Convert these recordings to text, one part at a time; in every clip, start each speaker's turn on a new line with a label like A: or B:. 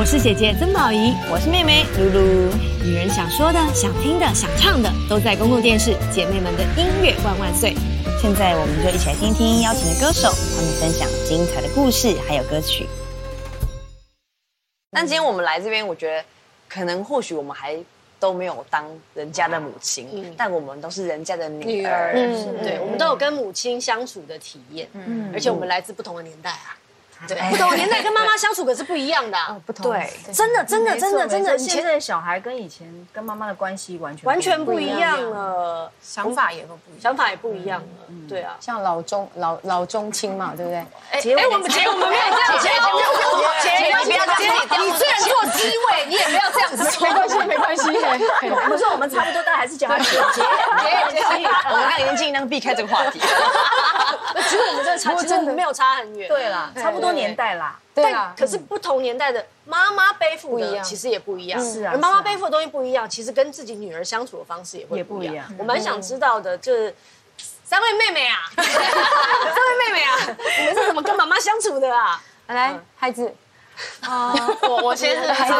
A: 我是姐姐曾宝仪，
B: 我是妹妹露露。
A: 女人想说的、想听的、想唱的，都在公共电视。姐妹们的音乐万万岁！
B: 现在我们就一起来听听邀请的歌手，他们分享精彩的故事还有歌曲。但今天我们来这边，我觉得可能或许我们还都没有当人家的母亲，但我们都是人家的女儿。
C: 嗯，对，我们都有跟母亲相处的体验。嗯，而且我们来自不同的年代啊。对，不同年代跟妈妈相处可是不一样的。
B: 不同。
C: 对，真的，真的，真的，真的，
D: 现在的小孩跟以前跟妈妈的关系完全
C: 完全不一样了，
E: 想法也都不一样，
C: 想法也不一样了。对啊，
F: 像老中老老中青嘛，对不对？
C: 哎，我们结我们没有这样结，
E: 结你不要这样，
C: 你虽然做机位，你也没有这样子。
F: 没关系，没关系。
D: 我们说我们差不多，但还是讲结结
B: 结。我们看已经尽量避开这个话题。
C: 其实我们真的差，真的没有差很远。
D: 对啦，差不多年代啦。
C: 对啊，可是不同年代的妈妈背负的其实也不一样。
D: 是啊，
C: 妈妈背负的东西不一样，其实跟自己女儿相处的方式也会不一样。我蛮想知道的，就是三位妹妹啊，三位妹妹啊，你们是怎么跟妈妈相处的啊？
F: 来，孩子，
E: 啊，我我先是 孩子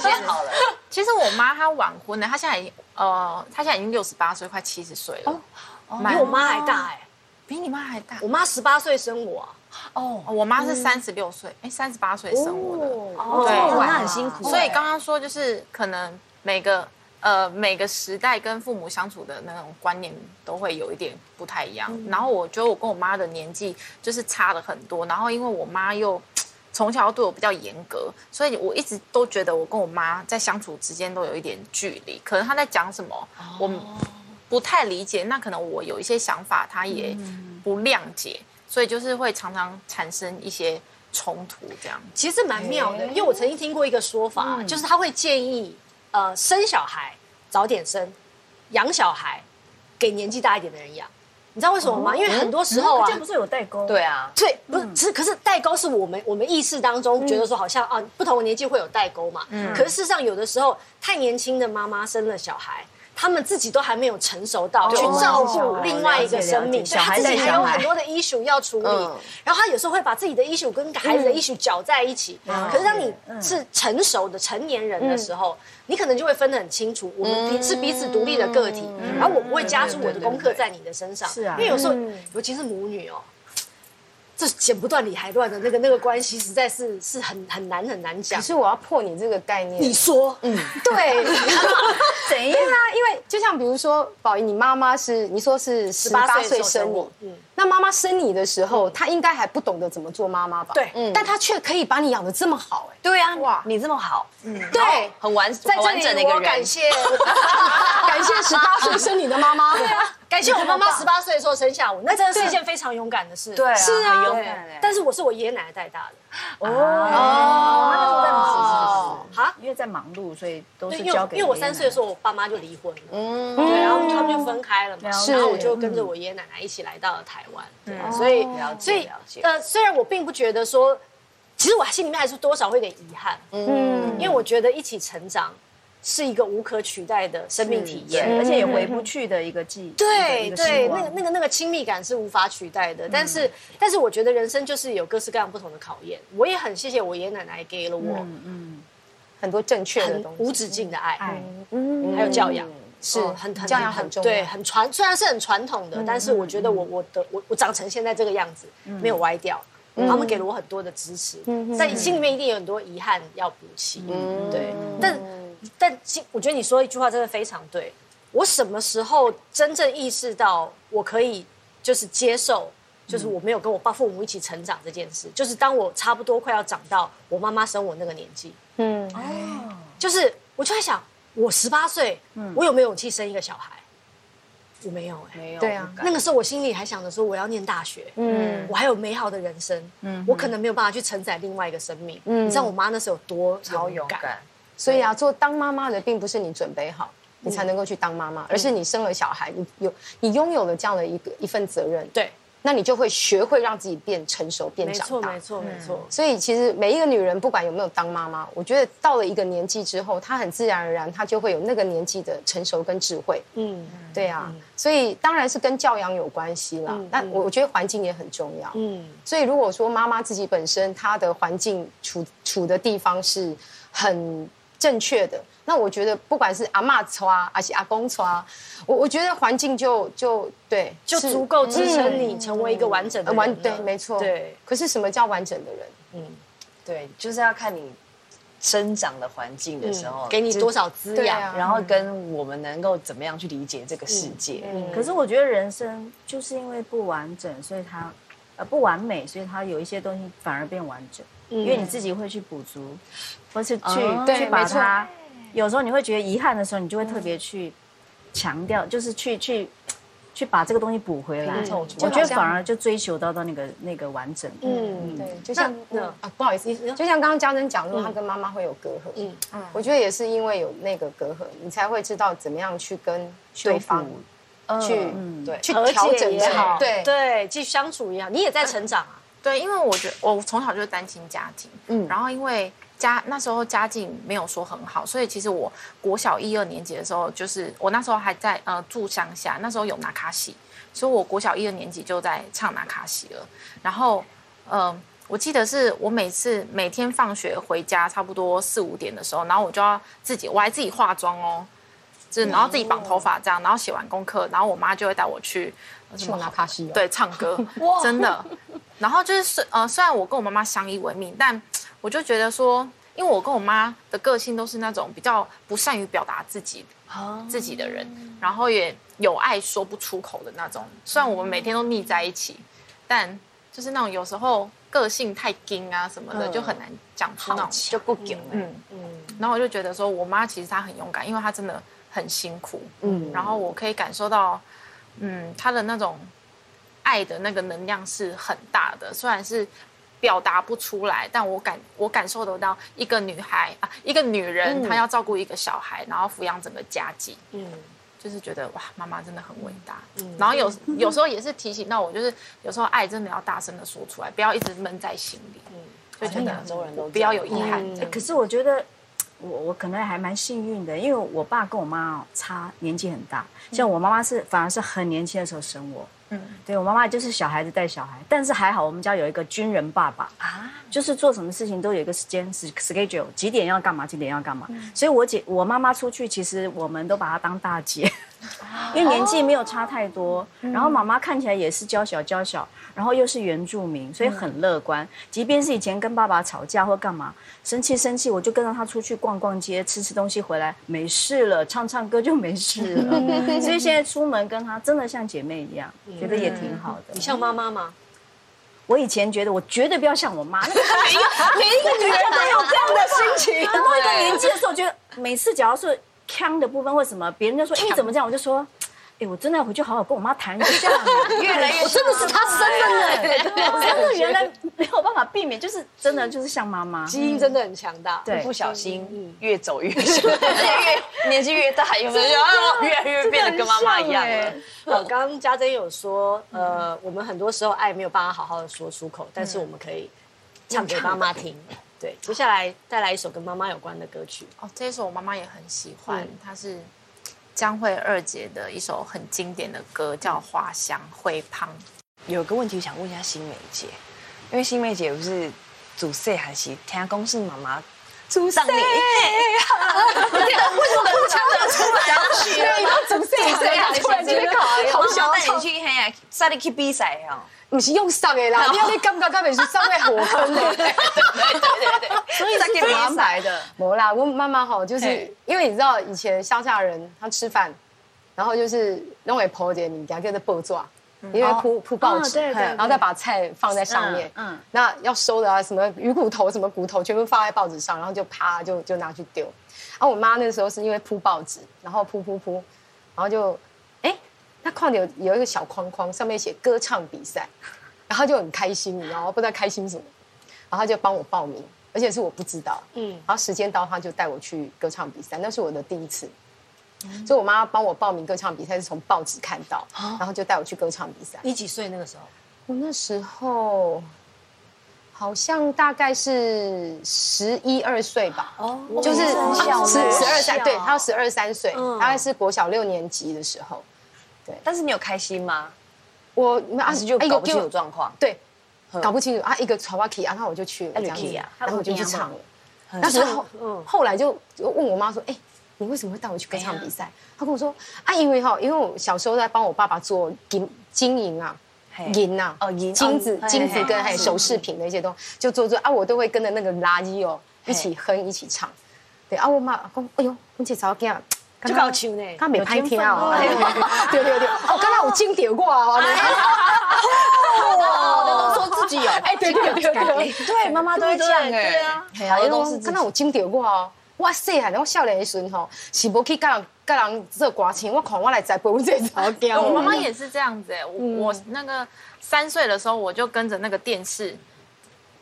E: 先好了。其实我妈她晚婚了，她现在已经呃，她现在已经六十八岁，快七十岁了，
C: 比我妈还大哎。
E: 比你妈还大，
C: 我妈十八岁生我，
E: 哦，我妈是三十六岁，哎，三十八岁生我的，
C: 哦，对，那很辛苦。
E: 所以刚刚说就是可能每个呃每个时代跟父母相处的那种观念都会有一点不太一样。然后我觉得我跟我妈的年纪就是差了很多，然后因为我妈又 从小对我比较严格，所以我一直都觉得我跟我妈在相处之间都有一点距离。可能她在讲什么，我。不太理解，那可能我有一些想法，她也不谅解，所以就是会常常产生一些冲突，这样
C: 其实蛮妙的。因为我曾经听过一个说法，就是他会建议，呃，生小孩早点生，养小孩给年纪大一点的人养。你知道为什么吗？因为很多时候啊，
D: 这不是有代沟？
B: 对啊，
C: 对，不是，是可是代沟是我们我们意识当中觉得说好像啊，不同的年纪会有代沟嘛。嗯，可是事实上有的时候太年轻的妈妈生了小孩。他们自己都还没有成熟到去照顾另外一个生命，
D: 小孩
C: 自己还有很多的 issue 要处理，然后他有时候会把自己的 issue 跟孩子的 issue 搅在一起。可是当你是成熟的成年人的时候，你可能就会分得很清楚，我们是彼此独立的个体，然后我不会加注我的功课在你的身上。
D: 是啊，
C: 因为有时候，尤其是母女哦。这剪不断理还乱的那个那个关系，实在是是很很难很难讲。
F: 可是我要破你这个概念。
C: 你说，
F: 嗯，对，怎样 啊？因为就像比如说，宝仪，你妈妈是你说是十八岁生你，嗯，那妈妈生你的时候，她应该还不懂得怎么做妈妈吧？
C: 对，
F: 嗯，但她却可以把你养的这么好，哎，
B: 对啊，哇，你这么好，嗯，
C: 对，
B: 很完
C: 在
B: 完整的一个人。
C: 感谢
F: 感谢十八岁生你的妈妈。
C: 对啊。感谢我妈妈十八岁的时候生下我，那真的是一件非常勇敢的事。
D: 对，
C: 是
D: 啊，很勇敢。
C: 但是我是我爷爷奶奶带大的。
D: 哦哦，好，因为在忙碌，所以都是交给。
C: 因为我三岁的时候，我爸妈就离婚了。嗯，对，然后他们就分开了嘛。然后我就跟着我爷爷奶奶一起来到了台湾。对，所以所以呃，虽然我并不觉得说，其实我心里面还是多少会有点遗憾。嗯，因为我觉得一起成长。是一个无可取代的生命体验，
D: 而且也回不去的一个记忆。
C: 对对，那个那个那个亲密感是无法取代的。但是但是，我觉得人生就是有各式各样不同的考验。我也很谢谢我爷爷奶奶给了我嗯
F: 很多正确的东西，
C: 无止境的爱，嗯，还有教养
F: 是
C: 很
F: 教养很重要，
C: 对，很传虽然是很传统的，但是我觉得我我的我我长成现在这个样子没有歪掉，他们给了我很多的支持，在心里面一定有很多遗憾要补齐，对，但。但我觉得你说一句话真的非常对。我什么时候真正意识到我可以就是接受，就是我没有跟我爸父母一起成长这件事，就是当我差不多快要长到我妈妈生我那个年纪。嗯，哦，就是我就在想，我十八岁，我有没有勇气生一个小孩？我没有，
D: 没有。
F: 对啊，
C: 那个时候我心里还想着说，我要念大学，嗯，我还有美好的人生，嗯，我可能没有办法去承载另外一个生命。嗯，你知道我妈那时候有多
D: 超勇敢。
F: 所以啊，做当妈妈的并不是你准备好，你才能够去当妈妈，而是你生了小孩，你有你拥有了这样的一个一份责任。
C: 对，
F: 那你就会学会让自己变成熟、变，长大。
C: 没错，没错。
F: 所以其实每一个女人，不管有没有当妈妈，我觉得到了一个年纪之后，她很自然而然，她就会有那个年纪的成熟跟智慧。
C: 嗯
F: 对啊，所以当然是跟教养有关系啦。但我我觉得环境也很重要。
C: 嗯，
F: 所以如果说妈妈自己本身她的环境处处的地方是很正确的，那我觉得不管是阿嬷抓还是阿公抓，我我觉得环境就就对，
C: 就足够支撑你成为一个完整的
F: 完对，没错。
C: 对，
F: 可是什么叫完整的人？
B: 嗯对，就是要看你生长的环境的时候，就
C: 给你多少滋养
F: 啊。
B: 然后跟我们能够怎么样去理解这个世界。
D: 可是我觉得人生就是因为不完整，所以它呃不完美，所以它有一些东西反而变完整，因为你自己会去补足，或是去、
B: 哦
D: 去把它。有时候你会觉得遗憾的时候，你就会特别去强调，就是去去去把这个东西补回来。
F: 凑
D: 我觉得反而就追求到到那个那个完整。
C: 嗯，
F: 对，就像
C: 那
F: 啊，不好意思，就像刚刚嘉珍讲说，她跟妈妈会有隔阂。嗯嗯，我觉得也是因为有那个隔阂，你才会知道怎么样去跟对方去
B: 嗯，对，
F: 去
C: 和
F: 调整
C: 解也好，
F: 对
C: 对，继续相处也好，你也在成长啊。
E: 对，因为我觉得我从小就是单亲家庭，嗯，然后因为家那时候家境没有说很好，所以其实我国小一二年级的时候，就是我那时候还在呃住乡下，那时候有拿卡西，所以我国小一二年级就在唱拿卡西了。然后，呃，我记得是我每次每天放学回家差不多四五点的时候，然后我就要自己，我还自己化妆哦。就是然后自己绑头发这样，然后写完功课，然后我妈就会带我去呃什
F: 么拿卡西哦
E: 对，唱歌，真的。然后就是虽呃，虽然我跟我妈妈相依为命，但我就觉得说，因为我跟我妈的个性都是那种比较不善于表达自己自己的人，然后也有爱说不出口的那种。虽然我们每天都腻在一起，但就是那种有时候个性太硬啊什么的，就很难讲出那种
B: 就不给
E: 嗯嗯。然后我就觉得说，我妈其实她很勇敢，因为她真的很辛苦。嗯。然后我可以感受到，嗯，她的那种爱的那个能量是很大的，虽然是表达不出来，但我感我感受得到一个女孩啊，一个女人，她要照顾一个小孩，然后抚养整个家计。嗯。就是觉得哇，妈妈真的很伟大。嗯然后有有时候也是提醒到我，就是有时候爱真的要大声的说出来，不要一直闷在心里。嗯就觉得
B: 亚洲人都
E: 不要有遗憾。
D: 可是我觉得我我可能还蛮幸运的，因为我爸跟我妈哦差年纪很大，像我妈妈是反而是很年轻的时候生我。嗯，对我妈妈就是小孩子带小孩，但是还好我们家有一个军人爸爸啊，就是做什么事情都有一个时间 schedule，几点要干嘛，几点要干嘛。所以我姐我妈妈出去，其实我们都把她当大姐，因为年纪没有差太多。然后妈妈看起来也是娇小娇小，然后又是原住民，所以很乐观。即便是以前跟爸爸吵架或干嘛，生气生气，我就跟着他出去逛逛街，吃吃东西回来，没事了，唱唱歌就没事了。所以现在出门跟他真的像姐妹一样，觉得也挺好的。
C: 你像妈妈吗？
D: 我以前觉得我绝对不要像我妈，那个每一个每一个女人都有这样的心情。等到一个年纪的时候，我觉得每次只要是腔的部分或什么，别人就说哎你怎么这样，我就说。哎，我真的要回去好好跟我妈谈一下，
B: 越来越
C: 我真的是她生的哎，
D: 我真的原来没有办法避免，就是真的就是像妈妈，
C: 基因真的很强大。
D: 对。
B: 不小心越走越越年纪越大，有没有？越来越变得跟妈妈一样了？
C: 好，刚刚家珍有说，呃，我们很多时候爱没有办法好好的说出口，但是我们可以唱给妈妈听。对，接下来再来一首跟妈妈有关的歌曲。
E: 哦，这一首我妈妈也很喜欢，它是江蕙二姐的一首很经典的歌，叫《花香会胖》。
B: 有个问题想问一下新梅姐，因为新梅姐不是主 C 还是听公是妈妈
F: 主
B: 上你，为什么不唱得出来？
F: 对，要主 C 突然间好想
B: 带你去黑呀，带你去比赛哦。
F: 不是用上的啦，你要你感觉根本是上在火坑的。
B: 对对对，
D: 所以才给我安排的。
F: 无啦，我妈妈吼，就是
B: 嘿。
F: 因为你知道以前乡下人他吃饭，然后就是弄个铺点米，给他的报纸，因为铺铺报纸，然后再把菜放在上面，
D: 嗯嗯。
F: 那要收的啊，什么鱼骨头、什么骨头，全部放在报纸上，然后就啪就就拿去丢。然后我妈那时候是因为铺报纸，然后铺铺铺，然后就哎，那框有有一个小框框，上面写歌唱比赛，然后就很开心，你知道吗？不知道开心什么，然后就帮我报名，而且是我不知道，嗯，然后时间到，他就带我去歌唱比赛，那是我的第一次。所以我妈帮我报名歌唱比赛是从报纸看到，然后就带我去歌唱比赛。
C: 你几岁那个时候？
F: 我那时候好像大概是十一二岁吧，哦，就是十十二三，对他十二三岁，大概是国小六年级的时候。
B: 对，但是你有开心吗？
F: 我
B: 当时就搞不清楚状况，
F: 对，搞不清楚啊，一个传话 key 啊，然后我就去了这样子，然后我就去唱了。那时候，后来就问我妈说：“哎，你为什么会带我去歌唱比赛？”她跟我说：“啊，因为哈，因为我小时候在帮我爸爸做经经营啊。”银呐，哦银，金子金子跟还有首饰品的一些东西，就做做啊，我都会跟着那个垃圾哦一起哼一起唱，对啊，我妈讲，哎呦，我这早间
C: 就搞笑呢，
F: 刚没拍天哦，对对对，哦，刚才我惊掉过啊，哇，
B: 都说自己有，哎，
F: 对对对对，
B: 对，妈妈都会这样哎，对啊，
F: 刚才我惊掉过哦。我细汉，我少年的时候是无去教。个人做歌唱，我看我来在背这条歌。
E: 我妈妈也是这样子哎，我那个三岁的时候，我就跟着那个电视，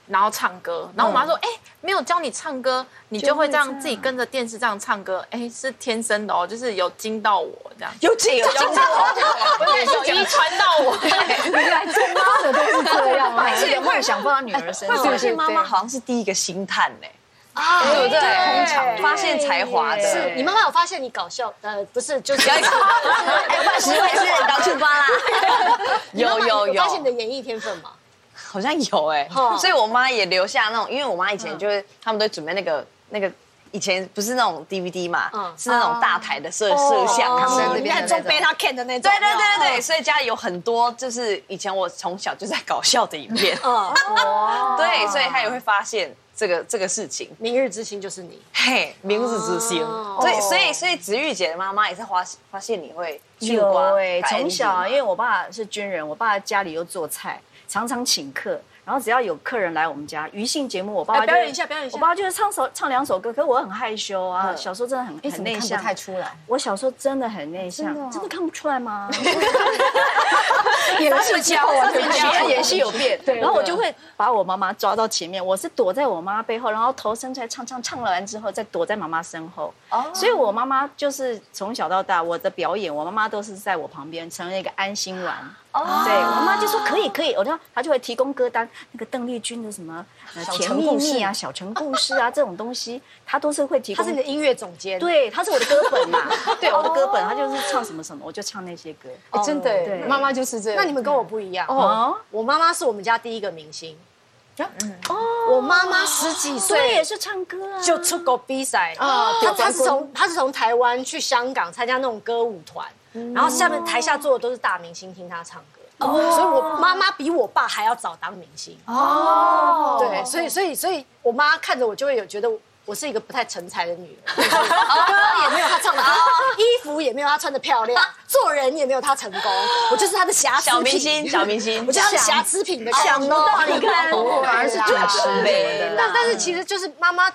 E: 然后唱歌。然后我妈说：“哎，没有教你唱歌，你就会这样自己跟着电视这样唱歌。哎，是天生的哦，就是有惊到我这样，
B: 有惊有惊
E: 到我，有遗传到我。
F: 原来做妈的都是这样，
B: 还是有幻想放到女儿身上。发现妈妈好像是第一个星探呢。”啊，对不对？发现才华的，
C: 是你妈妈有发现你搞笑？呃，不是，就是
B: 万十万是搞出发啦。有有有，
C: 发现你的演艺天分吗？
B: 好像有哎，所以我妈也留下那种，因为我妈以前就是他们都准备那个那个，以前不是那种 DVD 嘛，是那种大台的摄摄像，
C: 你看中贝他看的那种。
B: 对对对对对，所以家里有很多，就是以前我从小就在搞笑的影片。嗯，对，所以他也会发现。这个这个事情，
C: 明日之星就是你，
B: 嘿，明日之星。所以所以所以子玉姐的妈妈也是发发现你会
D: 有哎，从小因为我爸是军人，我爸家里又做菜，常常请客。然后只要有客人来我们家，余兴节目，我爸爸
C: 表演一下，表演一下。
D: 我爸爸就是唱首唱两首歌，可是我很害羞啊。小时候真的很很内向，
F: 看不太出来。
D: 我小时候真的很内向，真的看不出来吗？
F: 演戏教啊，
D: 演戏有变。对然后我就会把我妈妈抓到前面，我是躲在我妈背后，然后头伸出来唱唱唱了完之后，再躲在妈妈身后。哦。所以我妈妈就是从小到大，我的表演，我妈妈都是在我旁边，成为一个安心丸。对我妈就说可以可以，我就她就会提供歌单，那个邓丽君的什么甜蜜蜜啊、小城故事啊这种东西，她都是会提供。
C: 她是你的音乐总监，
D: 对，她是我的歌本嘛，对，我的歌本，她就是唱什么什么，我就唱那些歌。
F: 真的，对，妈妈就是这样。
C: 那你们跟我不一样。哦，我妈妈是我们家第一个明星。哦，我妈妈十几岁。
D: 也是唱歌啊，
C: 就出国比赛。啊。她她是从她是从台湾去香港参加那种歌舞团。然后下面台下坐的都是大明星，听他唱歌，所以我妈妈比我爸还要早当明星哦。对，所以所以所以我妈看着我就会有觉得我是一个不太成才的女儿，歌也没有她唱的好，衣服也没有她穿的漂亮，做人也没有她成功，我就是她的瑕疵
B: 品。小明星，小明星，
C: 我就是瑕疵品的。
D: 想不到你看，
F: 反而是主持
C: 的。但但是其实就是妈妈，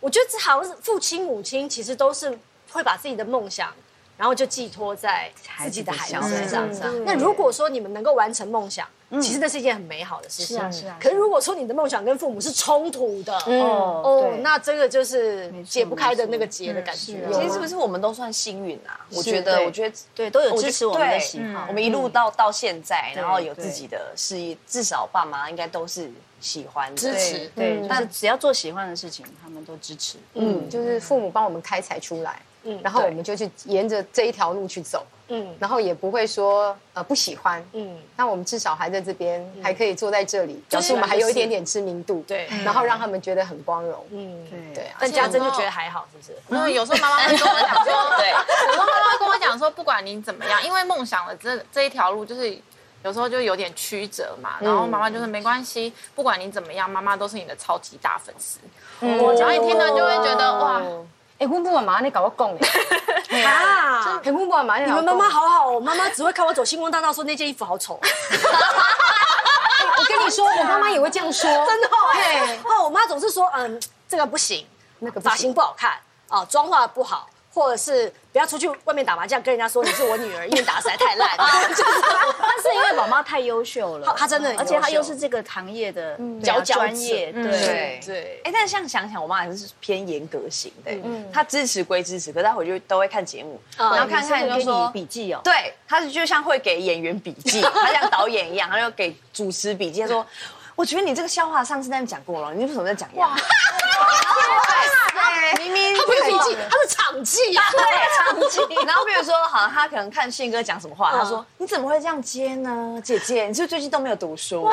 C: 我觉得好像是父亲母亲，其实都是会把自己的梦想。然后就寄托在自己的孩子身上。那如果说你们能够完成梦想，其实那是一件很美好的事情。是啊，是啊。可是如果说你的梦想跟父母是冲突的，哦哦，那这个就是解不开的那个结的感觉。
B: 其实是不是我们都算幸运啊？我觉得，我觉得
D: 对，都有支持我们的喜好。
B: 我们一路到到现在，然后有自己的事业，至少爸妈应该都是喜欢
C: 支持。
D: 对，但只要做喜欢的事情，他们都支持。
F: 嗯，就是父母帮我们开采出来。嗯，然后我们就去沿着这一条路去走，嗯，然后也不会说呃不喜欢，嗯，那我们至少还在这边，还可以坐在这里，表示我们还有一点点知名度，
C: 对，
F: 然后让他们觉得很光荣，
C: 嗯，对。对啊。但家珍就觉得还好，是不是？
E: 因为有时候妈妈会跟我讲说，对，有时候妈妈会跟我讲说，不管你怎么样，因为梦想的这这一条路，就是有时候就有点曲折嘛。然后妈妈就说没关系，不管你怎么样，妈妈都是你的超级大粉丝。我只要一听到就会觉得哇。
F: 哎，我妈妈你搞我讲哎，啊，哎，我妈妈
C: 你们妈妈好好，妈妈只会看我走星光大道，说那件衣服好丑。
F: 我跟你说，我妈妈也会这样说，
C: 真的。哦，我妈总是说，嗯，这个不行，那个发型不好看，啊，妆化不好，或者是不要出去外面打麻将，跟人家说你是我女儿，因为打实在太烂。
D: 但是因为宝妈太优秀了，
C: 她真的，
D: 而且她又是这个行业的较专业，对
B: 对。哎，但是像想想，我妈还是偏严格型的，嗯，她支持归支持，可是她回去都会看节目，然后看看就说
D: 笔记哦，
B: 对，她是就像会给演员笔记，她像导演一样，她就给主持笔记，她说。我觉得你这个笑话上次那边讲过了，你为什么在讲呀？
C: 明明他不是笔记，他是场记呀，
B: 对，场记。然后比如说，好像他可能看信哥讲什么话，他说：“你怎么会这样接呢，姐姐？你是不是最近都没有读书？”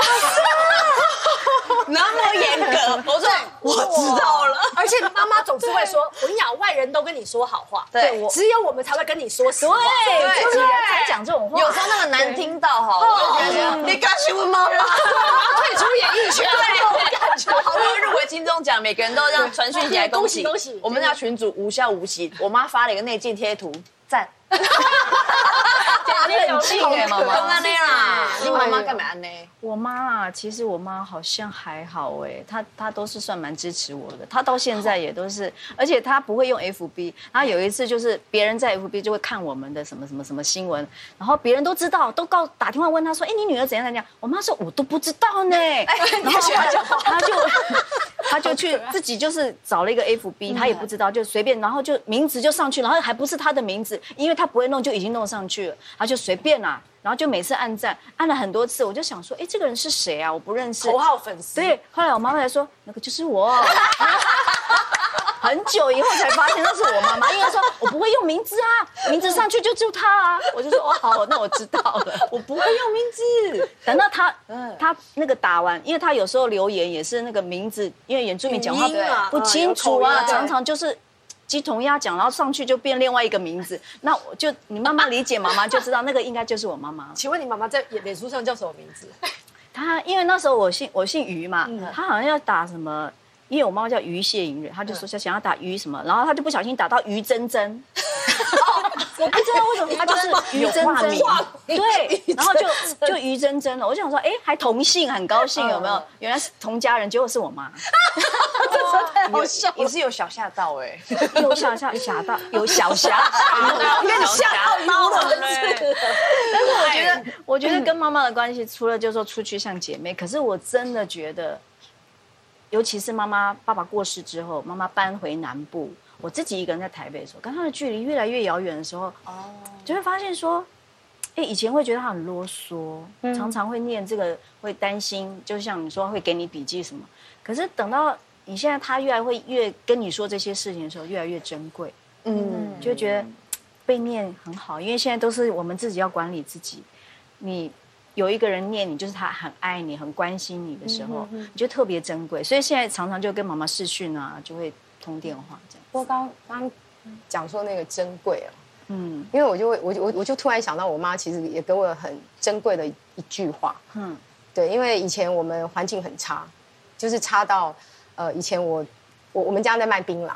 B: 那么严格，我说我知道了。
C: 而且妈妈总是会说：“我跟你讲，外人都跟你说好话，对，只有我们才会跟你说实话。”
D: 对，就是才讲这种话。
B: 有时候那个难听到哈，你敢去问妈妈，
C: 退出演艺圈，
B: 对，感觉 好多入围金钟奖，每个人都让传讯起来恭喜恭喜。我们家群主无笑无息，我妈发了一个内镜贴图，赞。
D: 冷静哎，妈妈，
B: 安内啦，你妈妈干嘛安内？
D: 我妈啊，其实我妈好像还好哎，她她都是算蛮支持我的，她到现在也都是，而且她不会用 FB，她有一次就是别人在 FB 就会看我们的什么什么什么新闻，然后别人都知道，都告打电话问她说，哎，你女儿怎样怎样？我妈说我都不知道呢，然后她就她就去自己就是找了一个 FB，她也不知道，就随便，然后就名字就上去，然后还不是她的名字，因为她不会弄就已经弄上去了，他就随便啦。然后就每次按赞，按了很多次，我就想说，哎，这个人是谁啊？我不认识。
C: 头号粉丝。
D: 对，后来我妈妈才说，那个就是我。很久以后才发现那是我妈妈，因为说我不会用名字啊，名字上去就就他啊。我就说哦好，那我知道了，
B: 我不会用名字。
D: 等到他，他那个打完，因为他有时候留言也是那个名字，因为原住民讲话不清楚啊，常常就是。鸡同鸭讲，然后上去就变另外一个名字，那我就你慢慢理解妈妈就知道那个应该就是我妈妈。
C: 请问你妈妈在脸书上叫什么名字？
D: 她因为那时候我姓我姓于嘛，她好像要打什么，因为我妈妈叫于谢莹蕊，她就说想想要打于什么，然后她就不小心打到于真真。我不知道为什么他 就是于真真，对，然后就就于真真了。我想说，哎，还同姓，很高兴，有没有？原来是同家人，结果是我妈，
C: 这太好笑，
B: 也是有小吓到哎，
D: 有小吓吓到，有小吓，
C: 我跟你吓到了，
D: 但是我觉得，我觉得跟妈妈的关系，除了就是说出去像姐妹，可是我真的觉得，尤其是妈妈爸爸过世之后，妈妈搬回南部。我自己一个人在台北的时候，跟他的距离越来越遥远的时候，哦，就会发现说，哎，以前会觉得他很啰嗦，常常会念这个，会担心，就像你说会给你笔记什么。可是等到你现在，他越来会越跟你说这些事情的时候，越来越珍贵，嗯，就觉得被念很好，因为现在都是我们自己要管理自己。你有一个人念你，就是他很爱你、很关心你的时候，你就特别珍贵。所以现在常常就跟妈妈视讯啊，就会通电话这样。
F: 不过刚刚讲说那个珍贵啊，嗯，因为我就会我我我就突然想到，我妈其实也给我很珍贵的一句话，嗯，对，因为以前我们环境很差，就是差到呃，以前我我我们家在卖槟榔，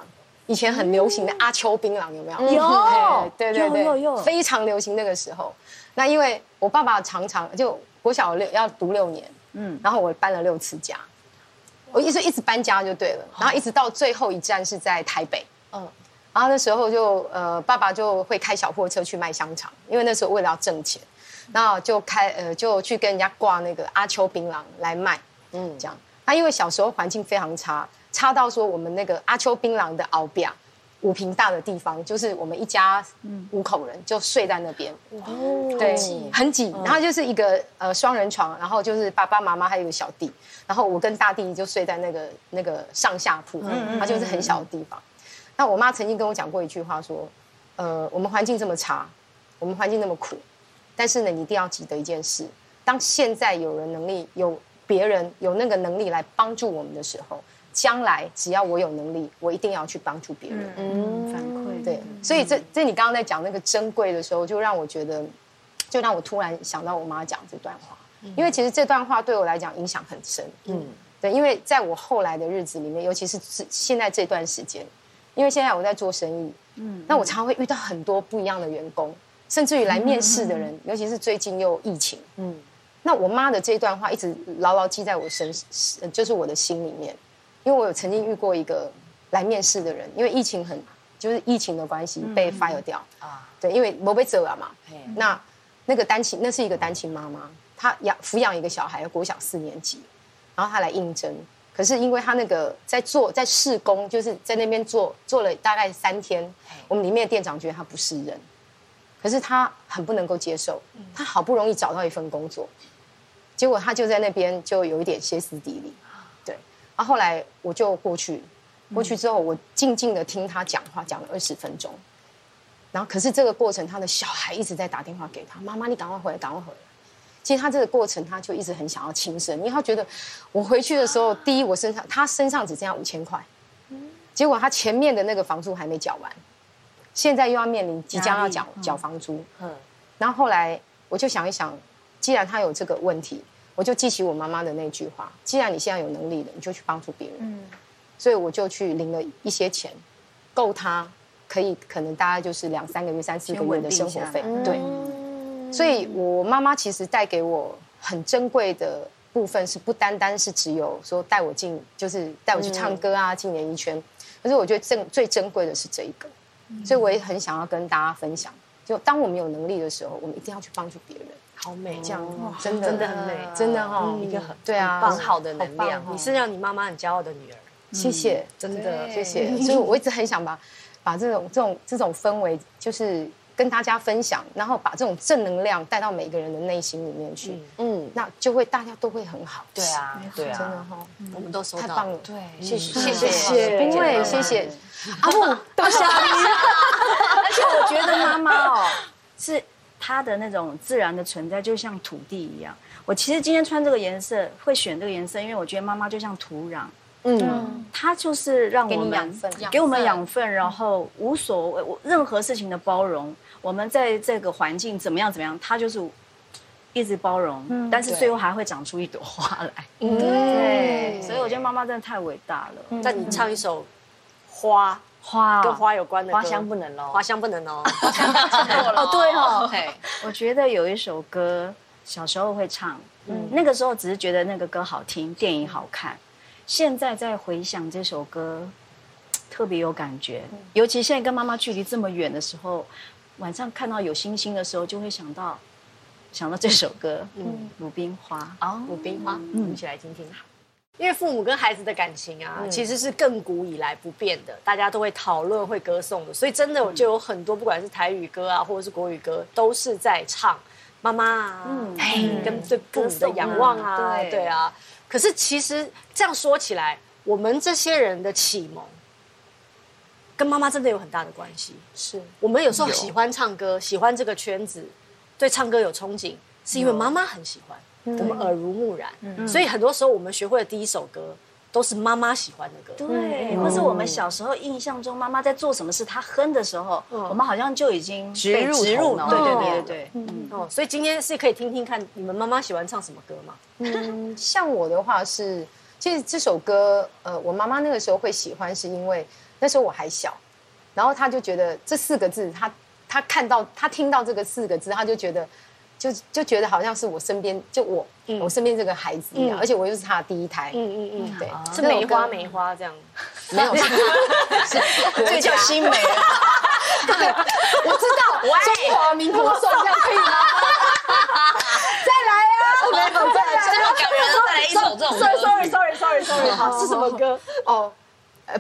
F: 以前很流行的阿秋槟榔有没有？
D: 有，
F: 对对对，非常流行那个时候。那因为我爸爸常常就国小六要读六年，嗯，然后我搬了六次家。我一直一直搬家就对了，然后一直到最后一站是在台北，嗯，然后那时候就呃爸爸就会开小货车去卖香肠，因为那时候为了要挣钱，然后就开呃就去跟人家挂那个阿秋槟榔来卖，嗯，这样。他因为小时候环境非常差，差到说我们那个阿秋槟榔的敖表。五平大的地方，就是我们一家五口人就睡在那边，哦，对，很挤，然后就是一个呃双人床，然后就是爸爸妈妈还有一个小弟，然后我跟大弟就睡在那个那个上下铺，它就是很小的地方。那我妈曾经跟我讲过一句话，说，呃，我们环境这么差，我们环境那么苦，但是呢，你一定要记得一件事，当现在有人能力，有别人有那个能力来帮助我们的时候。将来只要我有能力，我一定要去帮助别人。
D: 嗯，反馈。
F: 对，所以这这你刚刚在讲那个珍贵的时候，就让我觉得，就让我突然想到我妈讲这段话，因为其实这段话对我来讲影响很深。嗯，对，因为在我后来的日子里面，尤其是现在这段时间，因为现在我在做生意，嗯，那我常常会遇到很多不一样的员工，甚至于来面试的人，尤其是最近又疫情，嗯，那我妈的这段话一直牢牢记在我身，就是我的心里面。因为我有曾经遇过一个来面试的人，因为疫情很就是疫情的关系被 fire 掉啊。对，因为没被走了嘛。那那个单亲，那是一个单亲妈妈，她养抚养一个小孩，国小四年级，然后她来应征，可是因为她那个在做在试工，就是在那边做做了大概三天，我们里面的店长觉得她不是人，可是她很不能够接受，她好不容易找到一份工作，结果她就在那边就有一点歇斯底里，对，啊，后来我就过去，过去之后我静静的听他讲话，讲了二十分钟。然后，可是这个过程，他的小孩一直在打电话给他，妈妈，你赶快回来，赶快回来。其实他这个过程，他就一直很想要轻生，因为他觉得我回去的时候，第一，我身上他身上只剩下五千块，结果他前面的那个房租还没缴完，现在又要面临即将要缴缴房租。嗯。然后后来我就想一想，既然他有这个问题，我就记起我妈妈的那句话：既然你现在有能力了，你就去帮助别人。嗯。所以我就去领了一些钱，够他。可以，可能大概就是两三个月、三四个月的生活费，对。所以，我妈妈其实带给我很珍贵的部分，是不单单是只有说带我进，就是带我去唱歌啊，进演艺圈。可是，我觉得珍最珍贵的是这一个，所以我也很想要跟大家分享。就当我们有能力的时候，我们一定要去帮助别人。
C: 好美，
F: 这样真的
C: 真的很美，
F: 真的哈，
C: 一个很
F: 对啊，
B: 很好的能量。
C: 你是让你妈妈很骄傲的女儿，
F: 谢谢，
C: 真的
F: 谢谢。所以我一直很想把。把这种这种这种氛围，就是跟大家分享，然后把这种正能量带到每个人的内心里面去，嗯，那就会大家都会很好。
B: 对啊，对啊，
F: 真的哈，
C: 我们都收到，
F: 太棒了，
B: 对，
C: 谢谢
F: 谢谢，不会，谢谢阿布，
D: 多谢你。而且我觉得妈妈哦，是她的那种自然的存在，就像土地一样。我其实今天穿这个颜色，会选这个颜色，因为我觉得妈妈就像土壤。嗯，它就是让我们给我们养分，然后无所谓任何事情的包容。我们在这个环境怎么样怎么样，它就是一直包容，但是最后还会长出一朵花来。对，所以我觉得妈妈真的太伟大了。
C: 那你唱一首花
D: 花
C: 跟花有关的
B: 花香不能哦，
C: 花香不能 哦。
D: 哦，对哦，我觉得有一首歌小时候会唱，嗯那个时候只是觉得那个歌好听，电影好看。现在在回想这首歌，特别有感觉。尤其现在跟妈妈距离这么远的时候，晚上看到有星星的时候，就会想到想到这首歌。嗯，鲁冰花
C: 哦，鲁冰花，我们一起来听听。因为父母跟孩子的感情啊，其实是亘古以来不变的，大家都会讨论、会歌颂的。所以真的就有很多，不管是台语歌啊，或者是国语歌，都是在唱妈妈啊，嗯，跟对父母的仰望啊，对。啊。可是其实这样说起来，我们这些人的启蒙跟妈妈真的有很大的关系。
F: 是。
C: 我们有时候喜欢唱歌，喜欢这个圈子，对唱歌有憧憬，是因为妈妈很喜欢，我们耳濡目染。所以很多时候我们学会的第一首歌都是妈妈喜欢的歌。
D: 对，或是我们小时候印象中妈妈在做什么事，她哼的时候，我们好像就已经
B: 植入植
D: 入。
C: 对对对对对。嗯哦，所以今天是可以听听看你们妈妈喜欢唱什么歌吗？
F: 嗯，像我的话是，其实这首歌，呃，我妈妈那个时候会喜欢，是因为那时候我还小，然后她就觉得这四个字，她她看到她听到这个四个字，她就觉得，就就觉得好像是我身边就我我身边这个孩子一样，而且我又是他的第一胎，嗯嗯嗯，对，
C: 是梅花梅花这样，
F: 没有，
B: 这叫新梅了，
F: 我知道，中华民国算这样可以吗？
B: 这么感人，再来一首这种。
C: Sorry，Sorry，Sorry，Sorry，Sorry，好，是什么歌？哦，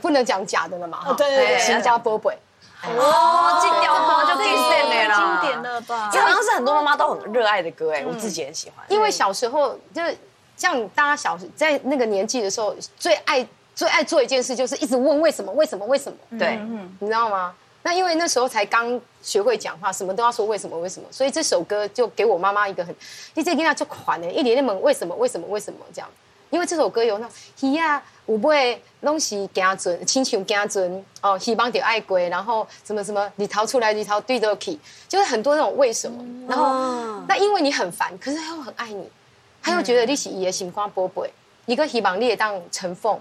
F: 不能讲假的了嘛。
C: 对对对，
F: 新加坡 boy。
B: 哦，金雕花就经典
D: 了，经典了吧？
B: 这好像是很多妈妈都很热爱的歌哎，我自己很喜欢。
F: 因为小时候就是像大家小时在那个年纪的时候，最爱最爱做一件事就是一直问为什么为什么为什么？
B: 对，
F: 你知道吗？那因为那时候才刚学会讲话，什么都要说为什么为什么，所以这首歌就给我妈妈一个很，你这跟他就款呢，一连连问为什么为什么为什么这样，因为这首歌有那，种鱼啊，有买拢是惊准，亲像惊准哦，希望就爱归，然后什么什么，你逃出来，你逃对得起，就是很多那种为什么，然后那因为你很烦，可是他又很爱你，他又觉得你是伊的心肝宝贝，一个希望你也当成凤。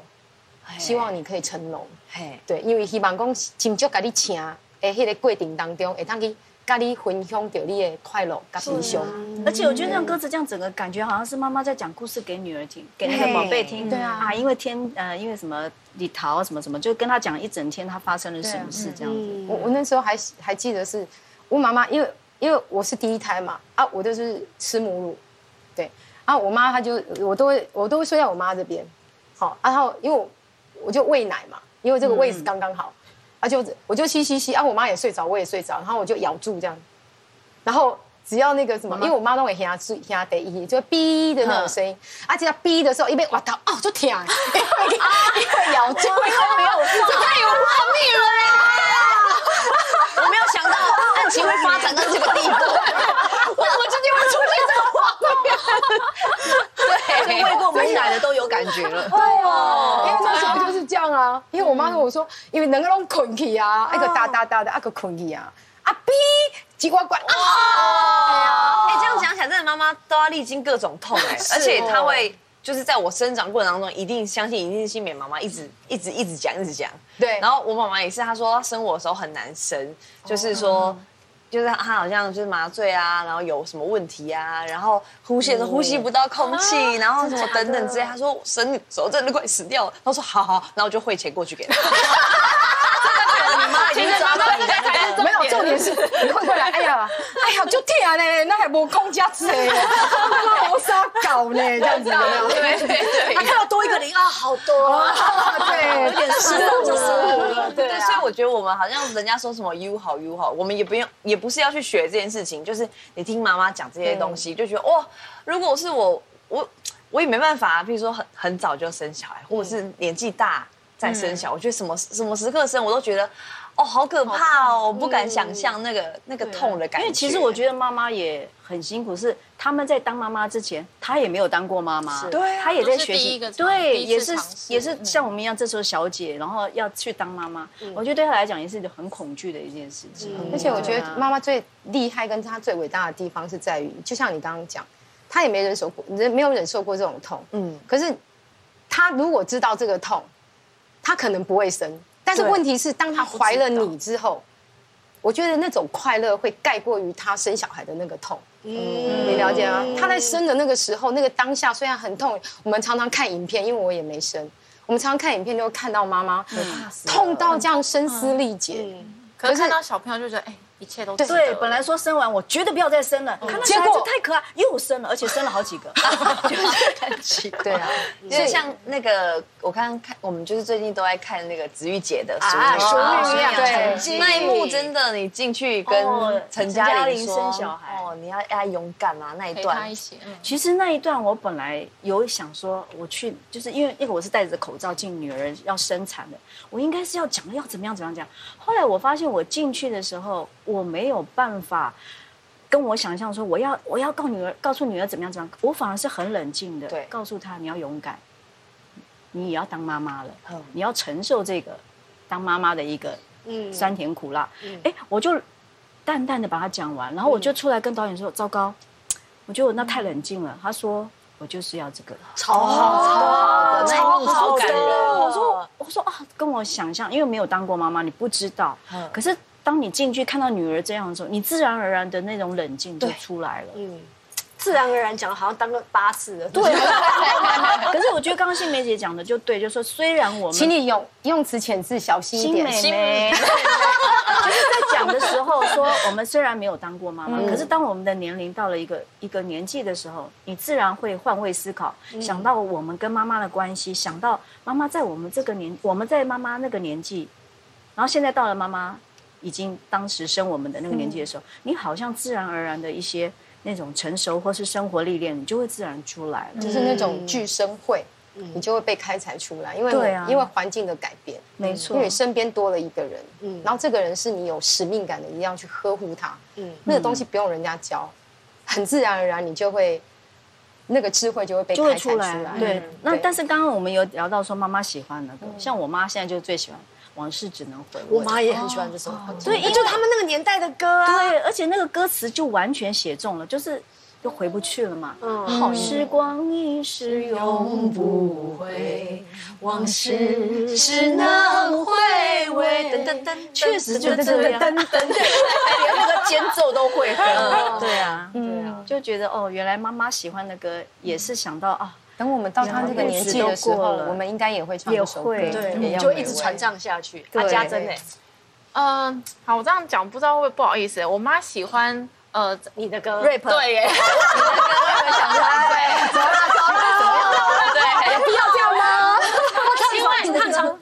F: 希望你可以成龙，嘿，对，因为希望讲真足甲你请，诶，迄个过程当中会当去跟你分享着你的快乐跟悲伤。
D: 而且我觉得那种歌词这样整个感觉好像是妈妈在讲故事给女儿听，给那个宝贝听。
F: 对啊。
D: 啊，因为天呃，因为什么李桃什么什么，就跟他讲一整天他发生了什么事这样子。
F: 我我那时候还还记得是，我妈妈因为因为我是第一胎嘛啊，我就是吃母乳，对。啊，我妈她就我都会我都会睡在我妈这边，好，然后因为我我就喂奶嘛，因为这个位置刚刚好，啊就我就吸吸吸啊，我妈也睡着，我也睡着，然后我就咬住这样，然后只要那个什么，因为我妈都会听睡听得一，就哔的那种声音，啊，只要哔的时候一被哇到哦就疼，因为因为咬住，因为没有这太有画面了呀。
B: 我没有想到案情会发展到这个地步。
F: 我我今天会出现这个画面。
B: 对，喂过母奶的都有感觉了。
F: 对哦，因为那时候就是这样啊。因为我妈跟我说，因为两个拢困去啊，一个哒哒哒的，一个捆起啊，啊逼，叽呱呱啊。
B: 哎，这样讲起来，真的妈妈都要历经各种痛哎，而且她会就是在我生长过程当中，一定相信一定是新美妈妈一直一直一直讲一直讲。
F: 对
B: 然后我妈妈也是，她说她生我的时候很难生，就是说。就是他好像就是麻醉啊，然后有什么问题啊，然后呼吸都呼吸不到空气，然后什么等等之类。他说我生你的时候真的快死掉了。他说好好，然后我就汇钱过去给她。你妈已经抓到你在
F: 没有，重点。是你会不会来？哎呀，哎呀，就疼呢，那还无空家子哎，那好傻搞呢，这样子有没有？
B: 对对对，
C: 看到多一个零啊，好多。啊，
F: 对，
C: 变失误就失误了，对
B: 所以我觉得我们好像人家说什么 “you 好 you 好”，我们也不用，也不是要去学这件事情，就是你听妈妈讲这些东西，就觉得哇，如果是我，我我也没办法、啊，比如说很很早就生小孩，或者是年纪大再生小孩，我觉得什么什么时刻生，我都觉得哦，好可怕哦，我不敢想象那个那个痛的感觉。
D: 因为其实我觉得妈妈也很辛苦，是他们在当妈妈之前，她也没有当过妈妈，
B: 对啊。
D: 她也在学习对，也是也是像我们一样，这时候小姐，然后要去当妈妈，我觉得对她来讲也是很恐惧的一件事情。
F: 而且我觉得妈妈最厉害跟她最伟大的地方是在于，就像你刚刚讲，她也没忍受过，人没有忍受过这种痛，嗯，可是她如果知道这个痛，她可能不会生。但是问题是，当她怀了你之后，我觉得那种快乐会盖过于她生小孩的那个痛。你了解吗？她在生的那个时候，那个当下虽然很痛，我们常常看影片，因为我也没生，我们常常看影片就会看到妈妈痛到这样声嘶力竭。
E: 可是看到小朋友就觉得，哎，一切都
D: 对，本来说生完我绝对不要再生了，看到小孩子太可爱，又生了，而且生了好几个，
B: 很奇怪。
F: 对啊，
B: 就是像那个，我刚刚看，我们就是最近都在看那个子玉姐的《熟女
C: 啊淑女
B: 养
F: 对。
B: 成记》那一幕，真的，你进去跟
D: 哦
B: 陈嘉
D: 玲生小孩。
B: 哦，你要要勇敢啊，那一段。
D: 其实那一段我本来有想说，我去就是因为因为我是戴着口罩进女儿要生产的，我应该是要讲要怎么样怎么样讲。后来我发现我进去的时候，我没有办法跟我想象说我要我要告女儿告诉女儿怎么样怎么样，我反而是很冷静的，
B: 对。
D: 告诉她你要勇敢，你也要当妈妈了，
B: 嗯。
D: 你要承受这个当妈妈的一个
C: 嗯。
D: 酸甜苦辣。哎、我就淡淡的把它讲完，然后我就出来跟导演说：“糟糕，我觉得我那太冷静了。”他说：“我就是要这个。”
C: 超好，超好的，超感人。
D: 我说我说啊，跟我想象，因为没有当过妈妈，你不知道。可是当你进去看到女儿这样的时候，你自然而然的那种冷静就出来了。
C: 嗯，自然而然讲，好像当个八次的。
D: 对，可是我觉得刚刚新梅姐讲的就对，就说虽然我们
F: 请你用用词遣字小心一
D: 新
F: 点。
D: 新梅，就是在讲的时候说，我们虽然没有当过妈妈，可是当我们的年龄到了一个一个年纪的时候，你自然会换位思考，想到我们跟妈妈的关系，想到妈妈在我们这个年，我们在妈妈那个年纪，然后现在到了妈妈已经当时生我们的那个年纪的时候，你好像自然而然的一些那种成熟或是生活历练，你就会自然出来了。
F: 就是那种聚生会，你就会被开采出来，因为
D: 对啊。
F: 因为环境的改变，
D: 没错。
F: 因为你身边多了一个人，嗯，然后这个人是你有使命感的，一定要去呵护他，嗯，那个东西不用人家教，很自然而然你就会那个智慧就会被
D: 就会
F: 开采出
D: 出来。
F: 来，
D: 对，那
F: 对。
D: 但是刚刚我们有聊到说妈妈喜欢那个，像我妈现在就最喜欢《往事只能回味》。
C: 我妈也很喜欢这首歌，
D: 对
C: 就他们那个年代的歌啊。
D: 对，而且那个歌词就完全写中了，就是又回不去了嘛。嗯，好，时光一逝永不回，往事只能回味。噔噔噔，确实就这样。噔噔噔，
C: 连那个间奏都会。
D: 对啊，对啊，就觉得哦，原来妈妈喜欢的歌也是想到啊。
F: 等我们到他这个年纪的时候，我们应该也会唱这首歌，
C: 对，就一直传唱下去。阿家珍哎，
E: 嗯，好，我这样讲不知道会不会不好意思。我妈喜欢呃
C: 你的歌
E: ，rap，对耶，
C: 你的歌我也想唱，对，走了走了，对，有必要这样吗？
E: 因为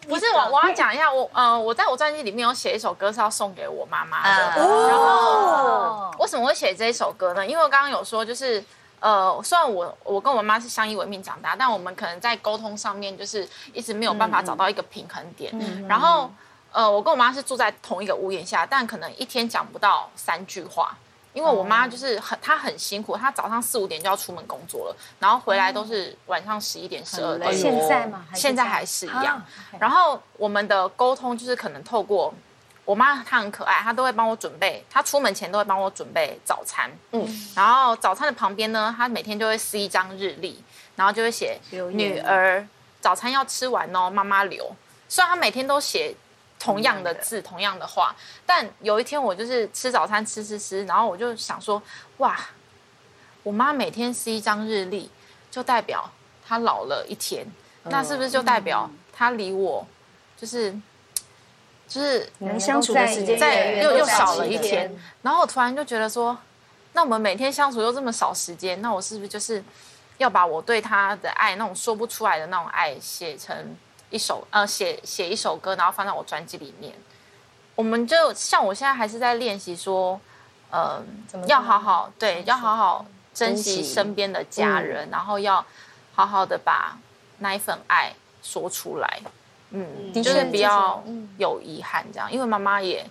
E: 不是我，我要讲一下，我呃，我在我专辑里面有写一首歌是要送给我妈妈的，然后为什么会写这一首歌呢？因为我刚刚有说就是。呃，虽然我我跟我妈是相依为命长大，但我们可能在沟通上面就是一直没有办法找到一个平衡点。然后，呃，我跟我妈是住在同一个屋檐下，但可能一天讲不到三句话，因为我妈就是很她很辛苦，她早上四五点就要出门工作了，然后回来都是晚上十一点十二点。
F: 现在吗？
E: 现在还是一样。然后我们的沟通就是可能透过。我妈她很可爱，她都会帮我准备，她出门前都会帮我准备早餐。嗯，然后早餐的旁边呢，她每天就会撕一张日历，然后就会写女儿早餐要吃完哦，妈妈留。虽然她每天都写同样的字、同样的话，但有一天我就是吃早餐吃吃吃，然后我就想说，哇，我妈每天撕一张日历，就代表她老了一天，那是不是就代表她离我就是？就是
D: 能相处的时间
E: 再又又少了一天，然后我突然就觉得说，那我们每天相处又这么少时间，那我是不是就是要把我对他的爱那种说不出来的那种爱写成一首呃写写一首歌，然后放到我专辑里面？我们就像我现在还是在练习说，呃，要好好对，要好好珍惜身边的家人，然后要好好的把那一份爱说出来。嗯，就是比较有遗憾这样，因为妈妈也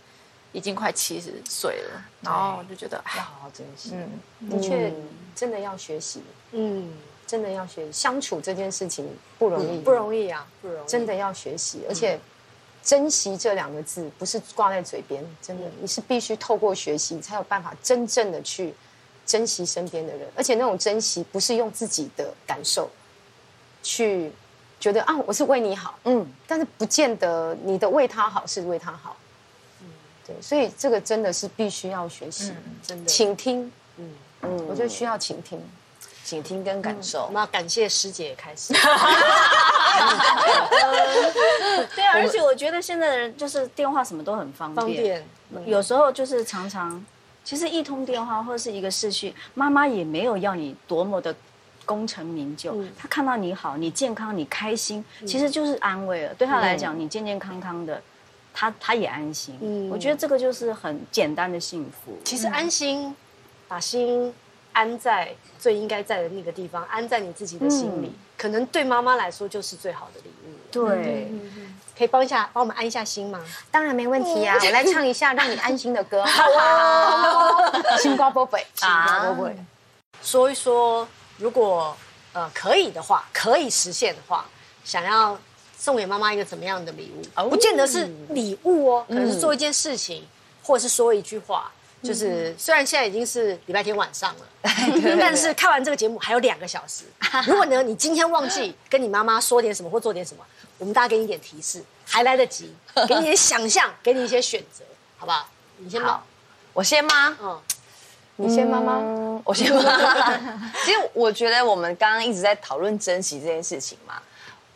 E: 已经快七十岁了，然后就觉得
F: 要好好珍惜。嗯，的确，真的要学习。嗯，真的要学习相处这件事情不容易，
C: 不容易啊，不容易。
F: 真的要学习，而且珍惜这两个字不是挂在嘴边，真的你是必须透过学习才有办法真正的去珍惜身边的人，而且那种珍惜不是用自己的感受去。觉得啊，我是为你好，嗯，但是不见得你的为他好是为他好，嗯，对，所以这个真的是必须要学习，真的。倾听，嗯。嗯，我觉得需要倾听，
B: 倾听跟感受。
C: 那感谢师姐开始。
D: 对啊，而且我觉得现在的人就是电话什么都很方便，有时候就是常常，其实一通电话或者是一个视讯，妈妈也没有要你多么的。功成名就，他看到你好，你健康，你开心，其实就是安慰了。对他来讲，你健健康康的，他他也安心。我觉得这个就是很简单的幸福。
C: 其实安心，把心安在最应该在的那个地方，安在你自己的心里，可能对妈妈来说就是最好的礼物。
D: 对，
C: 可以帮一下，帮我们安一下心吗？
F: 当然没问题呀，我来唱一下让你安心的歌。好啊，星光宝贝，星光宝贝，
C: 说一说。如果呃可以的话，可以实现的话，想要送给妈妈一个怎么样的礼物？不见得是礼物哦，可能是做一件事情，或者是说一句话。就是虽然现在已经是礼拜天晚上了，但是看完这个节目还有两个小时。如果呢，你今天忘记跟你妈妈说点什么或做点什么，我们大家给你一点提示，还来得及，给你一点想象，给你一些选择，好不好？你先好，
B: 我先吗？嗯。
F: 你先妈妈，
B: 我先妈妈。其实我觉得我们刚刚一直在讨论珍惜这件事情嘛。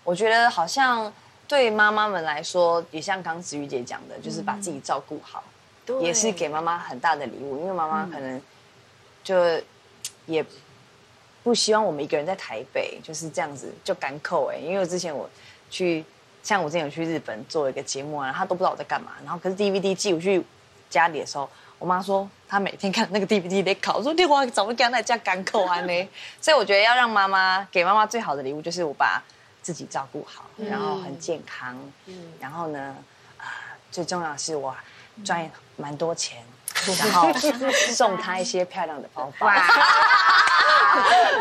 B: 我觉得好像对妈妈们来说，也像刚子瑜姐讲的，就是把自己照顾好，也是给妈妈很大的礼物。因为妈妈可能就也不希望我们一个人在台北就是这样子就赶扣哎。因为之前我去，像我之前有去日本做一个节目啊，他都不知道我在干嘛。然后可是 DVD 寄我去家里的时候。我妈说，她每天看那个 DVD 得考，我说你我怎么跟那家港口啊呢？所以我觉得要让妈妈给妈妈最好的礼物，就是我把自己照顾好，然后很健康，然后呢，啊，最重要的是我赚蛮多钱，然后送她一些漂亮的包包。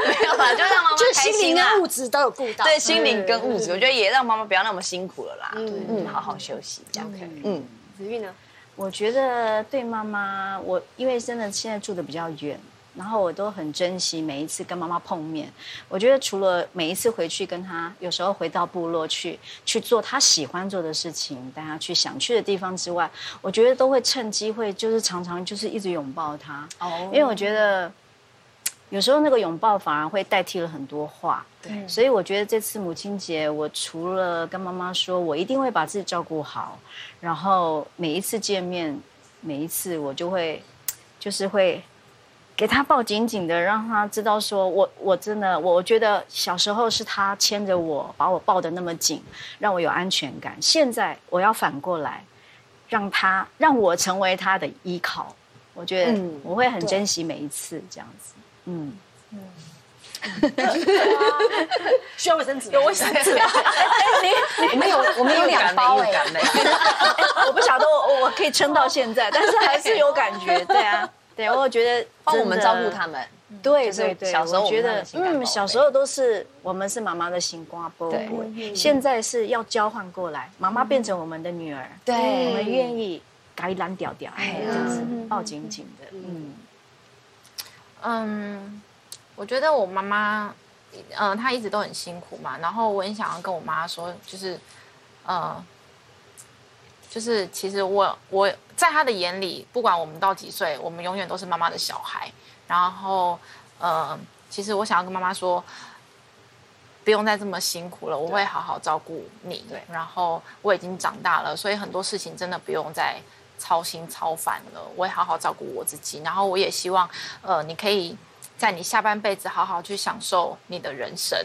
B: 没有吧？就让妈妈
C: 就心灵跟物质都有顾到。
B: 对，心灵跟物质，我觉得也让妈妈不要那么辛苦了啦。嗯，好好休息，这样。
C: 嗯，子玉呢？
D: 我觉得对妈妈，我因为真的现在住的比较远，然后我都很珍惜每一次跟妈妈碰面。我觉得除了每一次回去跟她，有时候回到部落去去做她喜欢做的事情，带她去想去的地方之外，我觉得都会趁机会就是常常就是一直拥抱她。哦，因为我觉得有时候那个拥抱反而会代替了很多话。对，所以我觉得这次母亲节，我除了跟妈妈说我一定会把自己照顾好，然后每一次见面，每一次我就会就是会。给他抱紧紧的，让他知道说，我我真的，我觉得小时候是他牵着我，把我抱得那么紧，让我有安全感。现在我要反过来，让他让我成为他的依靠。我觉得我会很珍惜每一次这样子。嗯嗯。
C: 需要卫生纸？
E: 有卫生纸。
F: 你我们有 我们有两包哎。
D: 我不晓得我我可以撑到现在，但是还是有感觉。对啊。对，我觉得
B: 帮我们照顾他们。
D: 对对对，
B: 小时候
D: 觉得，嗯，小时候都是我们是妈妈的心瓜波。对，现在是要交换过来，妈妈变成我们的女儿。对，我们愿意该蓝屌屌，这样子抱紧紧的。嗯
E: 嗯，我觉得我妈妈，嗯，她一直都很辛苦嘛，然后我很想要跟我妈说，就是，呃。就是其实我我在她的眼里，不管我们到几岁，我们永远都是妈妈的小孩。然后，呃，其实我想要跟妈妈说，不用再这么辛苦了，我会好好照顾你。对。然后我已经长大了，所以很多事情真的不用再操心操烦了。我也好好照顾我自己。然后我也希望，呃，你可以在你下半辈子好好去享受你的人生。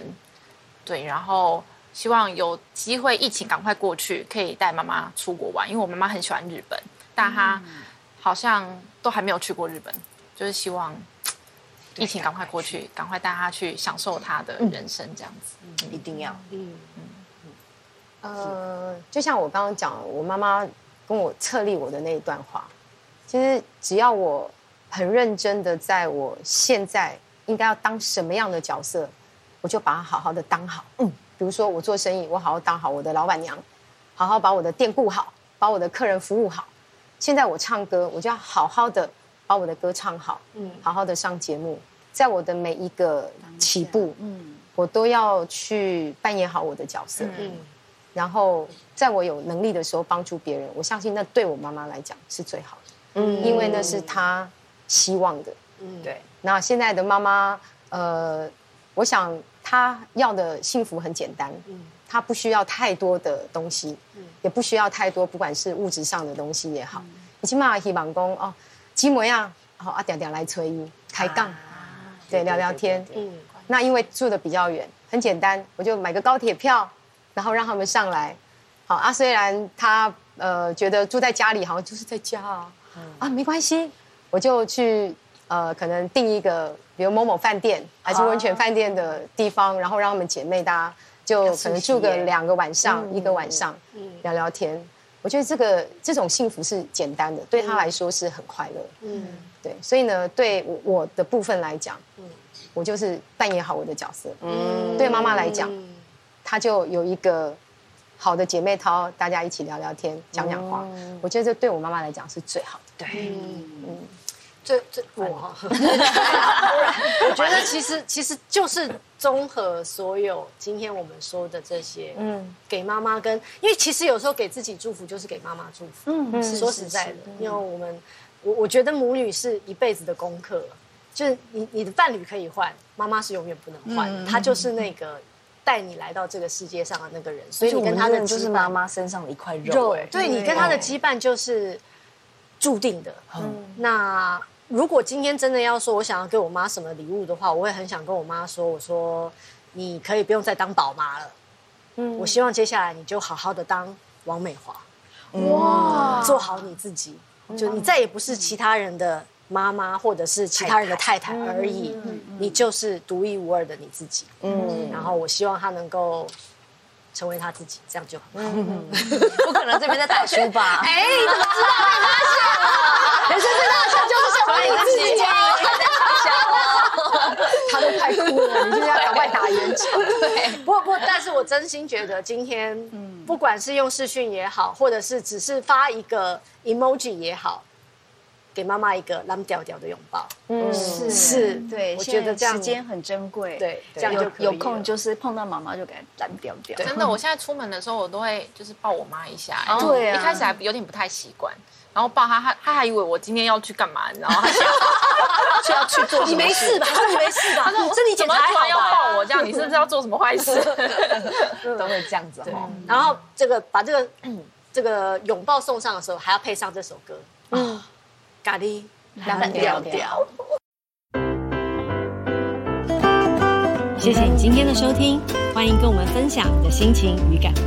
E: 对，然后。希望有机会疫情赶快过去，可以带妈妈出国玩，因为我妈妈很喜欢日本，但她好像都还没有去过日本，就是希望疫情赶快过去，赶快带她去享受她的人生，这样子，
B: 一定要。嗯嗯
F: 呃，就像我刚刚讲，我妈妈跟我策立我的那一段话，其实只要我很认真的在我现在应该要当什么样的角色，我就把它好好的当好。嗯。比如说我做生意，我好好当好我的老板娘，好好把我的店顾好，把我的客人服务好。现在我唱歌，我就要好好的把我的歌唱好，嗯，好好的上节目，在我的每一个起步，嗯，我都要去扮演好我的角色，嗯，然后在我有能力的时候帮助别人。我相信那对我妈妈来讲是最好的，嗯，因为那是她希望的，嗯，对。那现在的妈妈，呃，我想。她要的幸福很简单，嗯，她不需要太多的东西，嗯，也不需要太多，不管是物质上的东西也好，你起码希望工哦，寂寞呀，好啊点点来催开杠，对，聊聊天，嗯，那因为住的比较远，很简单，我就买个高铁票，然后让他们上来，好啊，虽然他呃觉得住在家里好像就是在家啊，啊没关系，我就去。呃，可能订一个，比如某某饭店还是温泉饭店的地方，然后让他们姐妹大家就可能住个两个晚上，一个晚上，聊聊天。我觉得这个这种幸福是简单的，对他来说是很快乐。嗯，对，所以呢，对我我的部分来讲，嗯，我就是扮演好我的角色。嗯，对妈妈来讲，她就有一个好的姐妹淘，大家一起聊聊天，讲讲话。我觉得这对我妈妈来讲是最好的。对，嗯。
C: 最最我，我觉得其实其实就是综合所有今天我们说的这些，嗯，给妈妈跟，因为其实有时候给自己祝福就是给妈妈祝福，嗯，说实在的，因为我们我我觉得母女是一辈子的功课，就是你你的伴侣可以换，妈妈是永远不能换，她就是那个带你来到这个世界上的那个人，
B: 所以你跟他的就是妈妈身上的一块肉，
C: 对你跟他的羁绊就是注定的，嗯，那。如果今天真的要说我想要给我妈什么礼物的话，我会很想跟我妈说：“我说你可以不用再当宝妈了，嗯，我希望接下来你就好好的当王美华，哇，做好你自己，就你再也不是其他人的妈妈或者是其他人的太太而已，你就是独一无二的你自己，嗯，然后我希望他能够成为他自己，这样就好。
B: 不可能这边在打书吧？
C: 哎，你怎么知道？被发现了，人生最大的成就。自己家，他都快哭了，你就要赶快打圆场。对，不不，但是我真心觉得今天，嗯，不管是用视讯也好，或者是只是发一个 emoji 也好，给妈妈一个蓝调调的拥抱。
B: 嗯，
D: 是
C: 是
D: 对，
C: 我觉得这样
D: 时间很珍贵，
C: 对这样就可以了
D: 有空就是碰到妈妈就给它蓝调调。
E: 真的，我现在出门的时候，我都会就是抱我妈一下。
D: 对啊
E: 一开始还有点不太习惯，然后抱她，她她还以为我今天要去干嘛，你知道吗？她想
D: 就要去做
C: 你没事吧？他说你没事吧？身体检
E: 怎么突然要
C: 查还好吧？
E: 抱我这样？你是不是要做什么坏事？
B: 都会这样子哈。
C: 然后这个把这个这个拥抱送上的时候，还要配上这首歌，嗯，咖喱蓝调调。
A: 谢谢你今天的收听，欢迎跟我们分享你的心情与感动。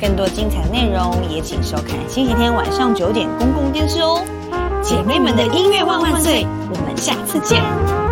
B: 更多精彩内容也请收看星期天晚上九点公共电视哦。
A: 姐妹们的音乐万万岁，我们下次见。